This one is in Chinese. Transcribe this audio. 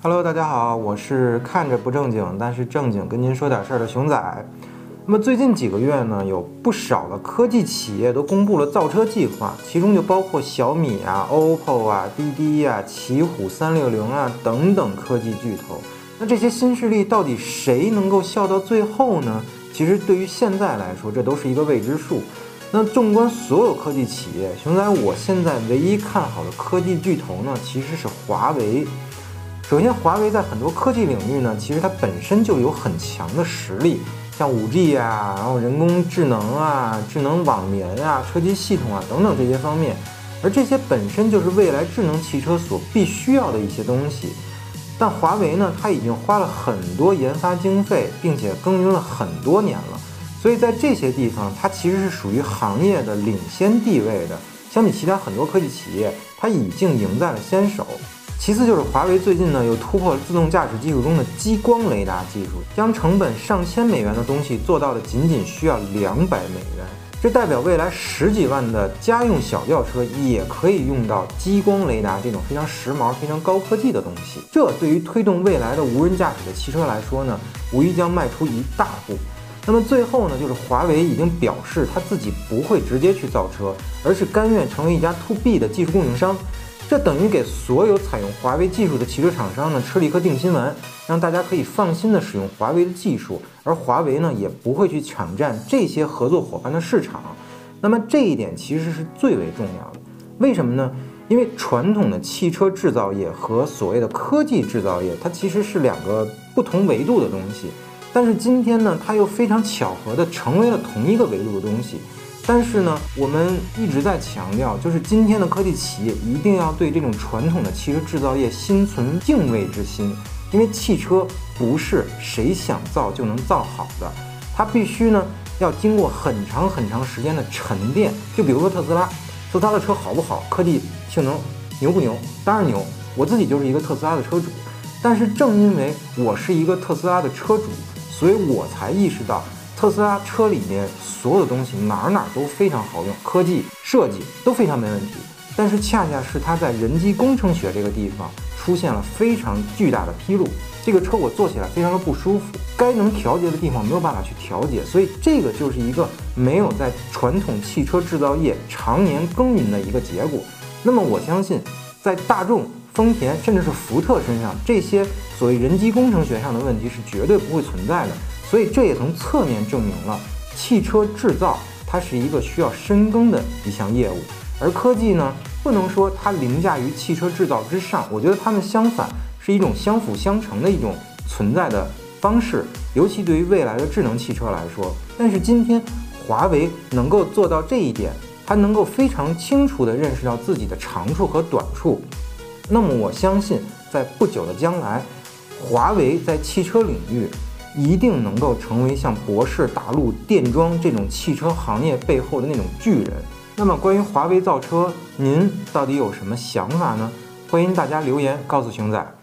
Hello，大家好，我是看着不正经，但是正经跟您说点事儿的熊仔。那么最近几个月呢，有不少的科技企业都公布了造车计划，其中就包括小米啊、OPPO 啊、滴滴啊、奇虎三六零啊等等科技巨头。那这些新势力到底谁能够笑到最后呢？其实对于现在来说，这都是一个未知数。那纵观所有科技企业，熊仔我现在唯一看好的科技巨头呢，其实是华为。首先，华为在很多科技领域呢，其实它本身就有很强的实力，像 5G 啊，然后人工智能啊、智能网联啊、车机系统啊等等这些方面，而这些本身就是未来智能汽车所必须要的一些东西。但华为呢，它已经花了很多研发经费，并且耕耘了很多年了。所以在这些地方，它其实是属于行业的领先地位的。相比其他很多科技企业，它已经赢在了先手。其次就是华为最近呢又突破了自动驾驶技术中的激光雷达技术，将成本上千美元的东西做到了仅仅需要两百美元。这代表未来十几万的家用小轿车也可以用到激光雷达这种非常时髦、非常高科技的东西。这对于推动未来的无人驾驶的汽车来说呢，无疑将迈出一大步。那么最后呢，就是华为已经表示他自己不会直接去造车，而是甘愿成为一家 To B 的技术供应商。这等于给所有采用华为技术的汽车厂商呢吃了一颗定心丸，让大家可以放心的使用华为的技术，而华为呢也不会去抢占这些合作伙伴的市场。那么这一点其实是最为重要的。为什么呢？因为传统的汽车制造业和所谓的科技制造业，它其实是两个不同维度的东西。但是今天呢，它又非常巧合的成为了同一个维度的东西。但是呢，我们一直在强调，就是今天的科技企业一定要对这种传统的汽车制造业心存敬畏之心，因为汽车不是谁想造就能造好的，它必须呢要经过很长很长时间的沉淀。就比如说特斯拉，特斯拉的车好不好，科技性能牛不牛？当然牛，我自己就是一个特斯拉的车主。但是正因为我是一个特斯拉的车主。所以我才意识到，特斯拉车里面所有的东西哪儿哪儿都非常好用，科技设计都非常没问题。但是恰恰是它在人机工程学这个地方出现了非常巨大的纰漏。这个车我坐起来非常的不舒服，该能调节的地方没有办法去调节。所以这个就是一个没有在传统汽车制造业常年耕耘的一个结果。那么我相信，在大众。丰田甚至是福特身上，这些所谓人机工程学上的问题是绝对不会存在的。所以这也从侧面证明了汽车制造它是一个需要深耕的一项业务，而科技呢，不能说它凌驾于汽车制造之上。我觉得它们相反是一种相辅相成的一种存在的方式，尤其对于未来的智能汽车来说。但是今天华为能够做到这一点，它能够非常清楚地认识到自己的长处和短处。那么我相信，在不久的将来，华为在汽车领域一定能够成为像博士、大陆、电装这种汽车行业背后的那种巨人。那么关于华为造车，您到底有什么想法呢？欢迎大家留言告诉熊仔。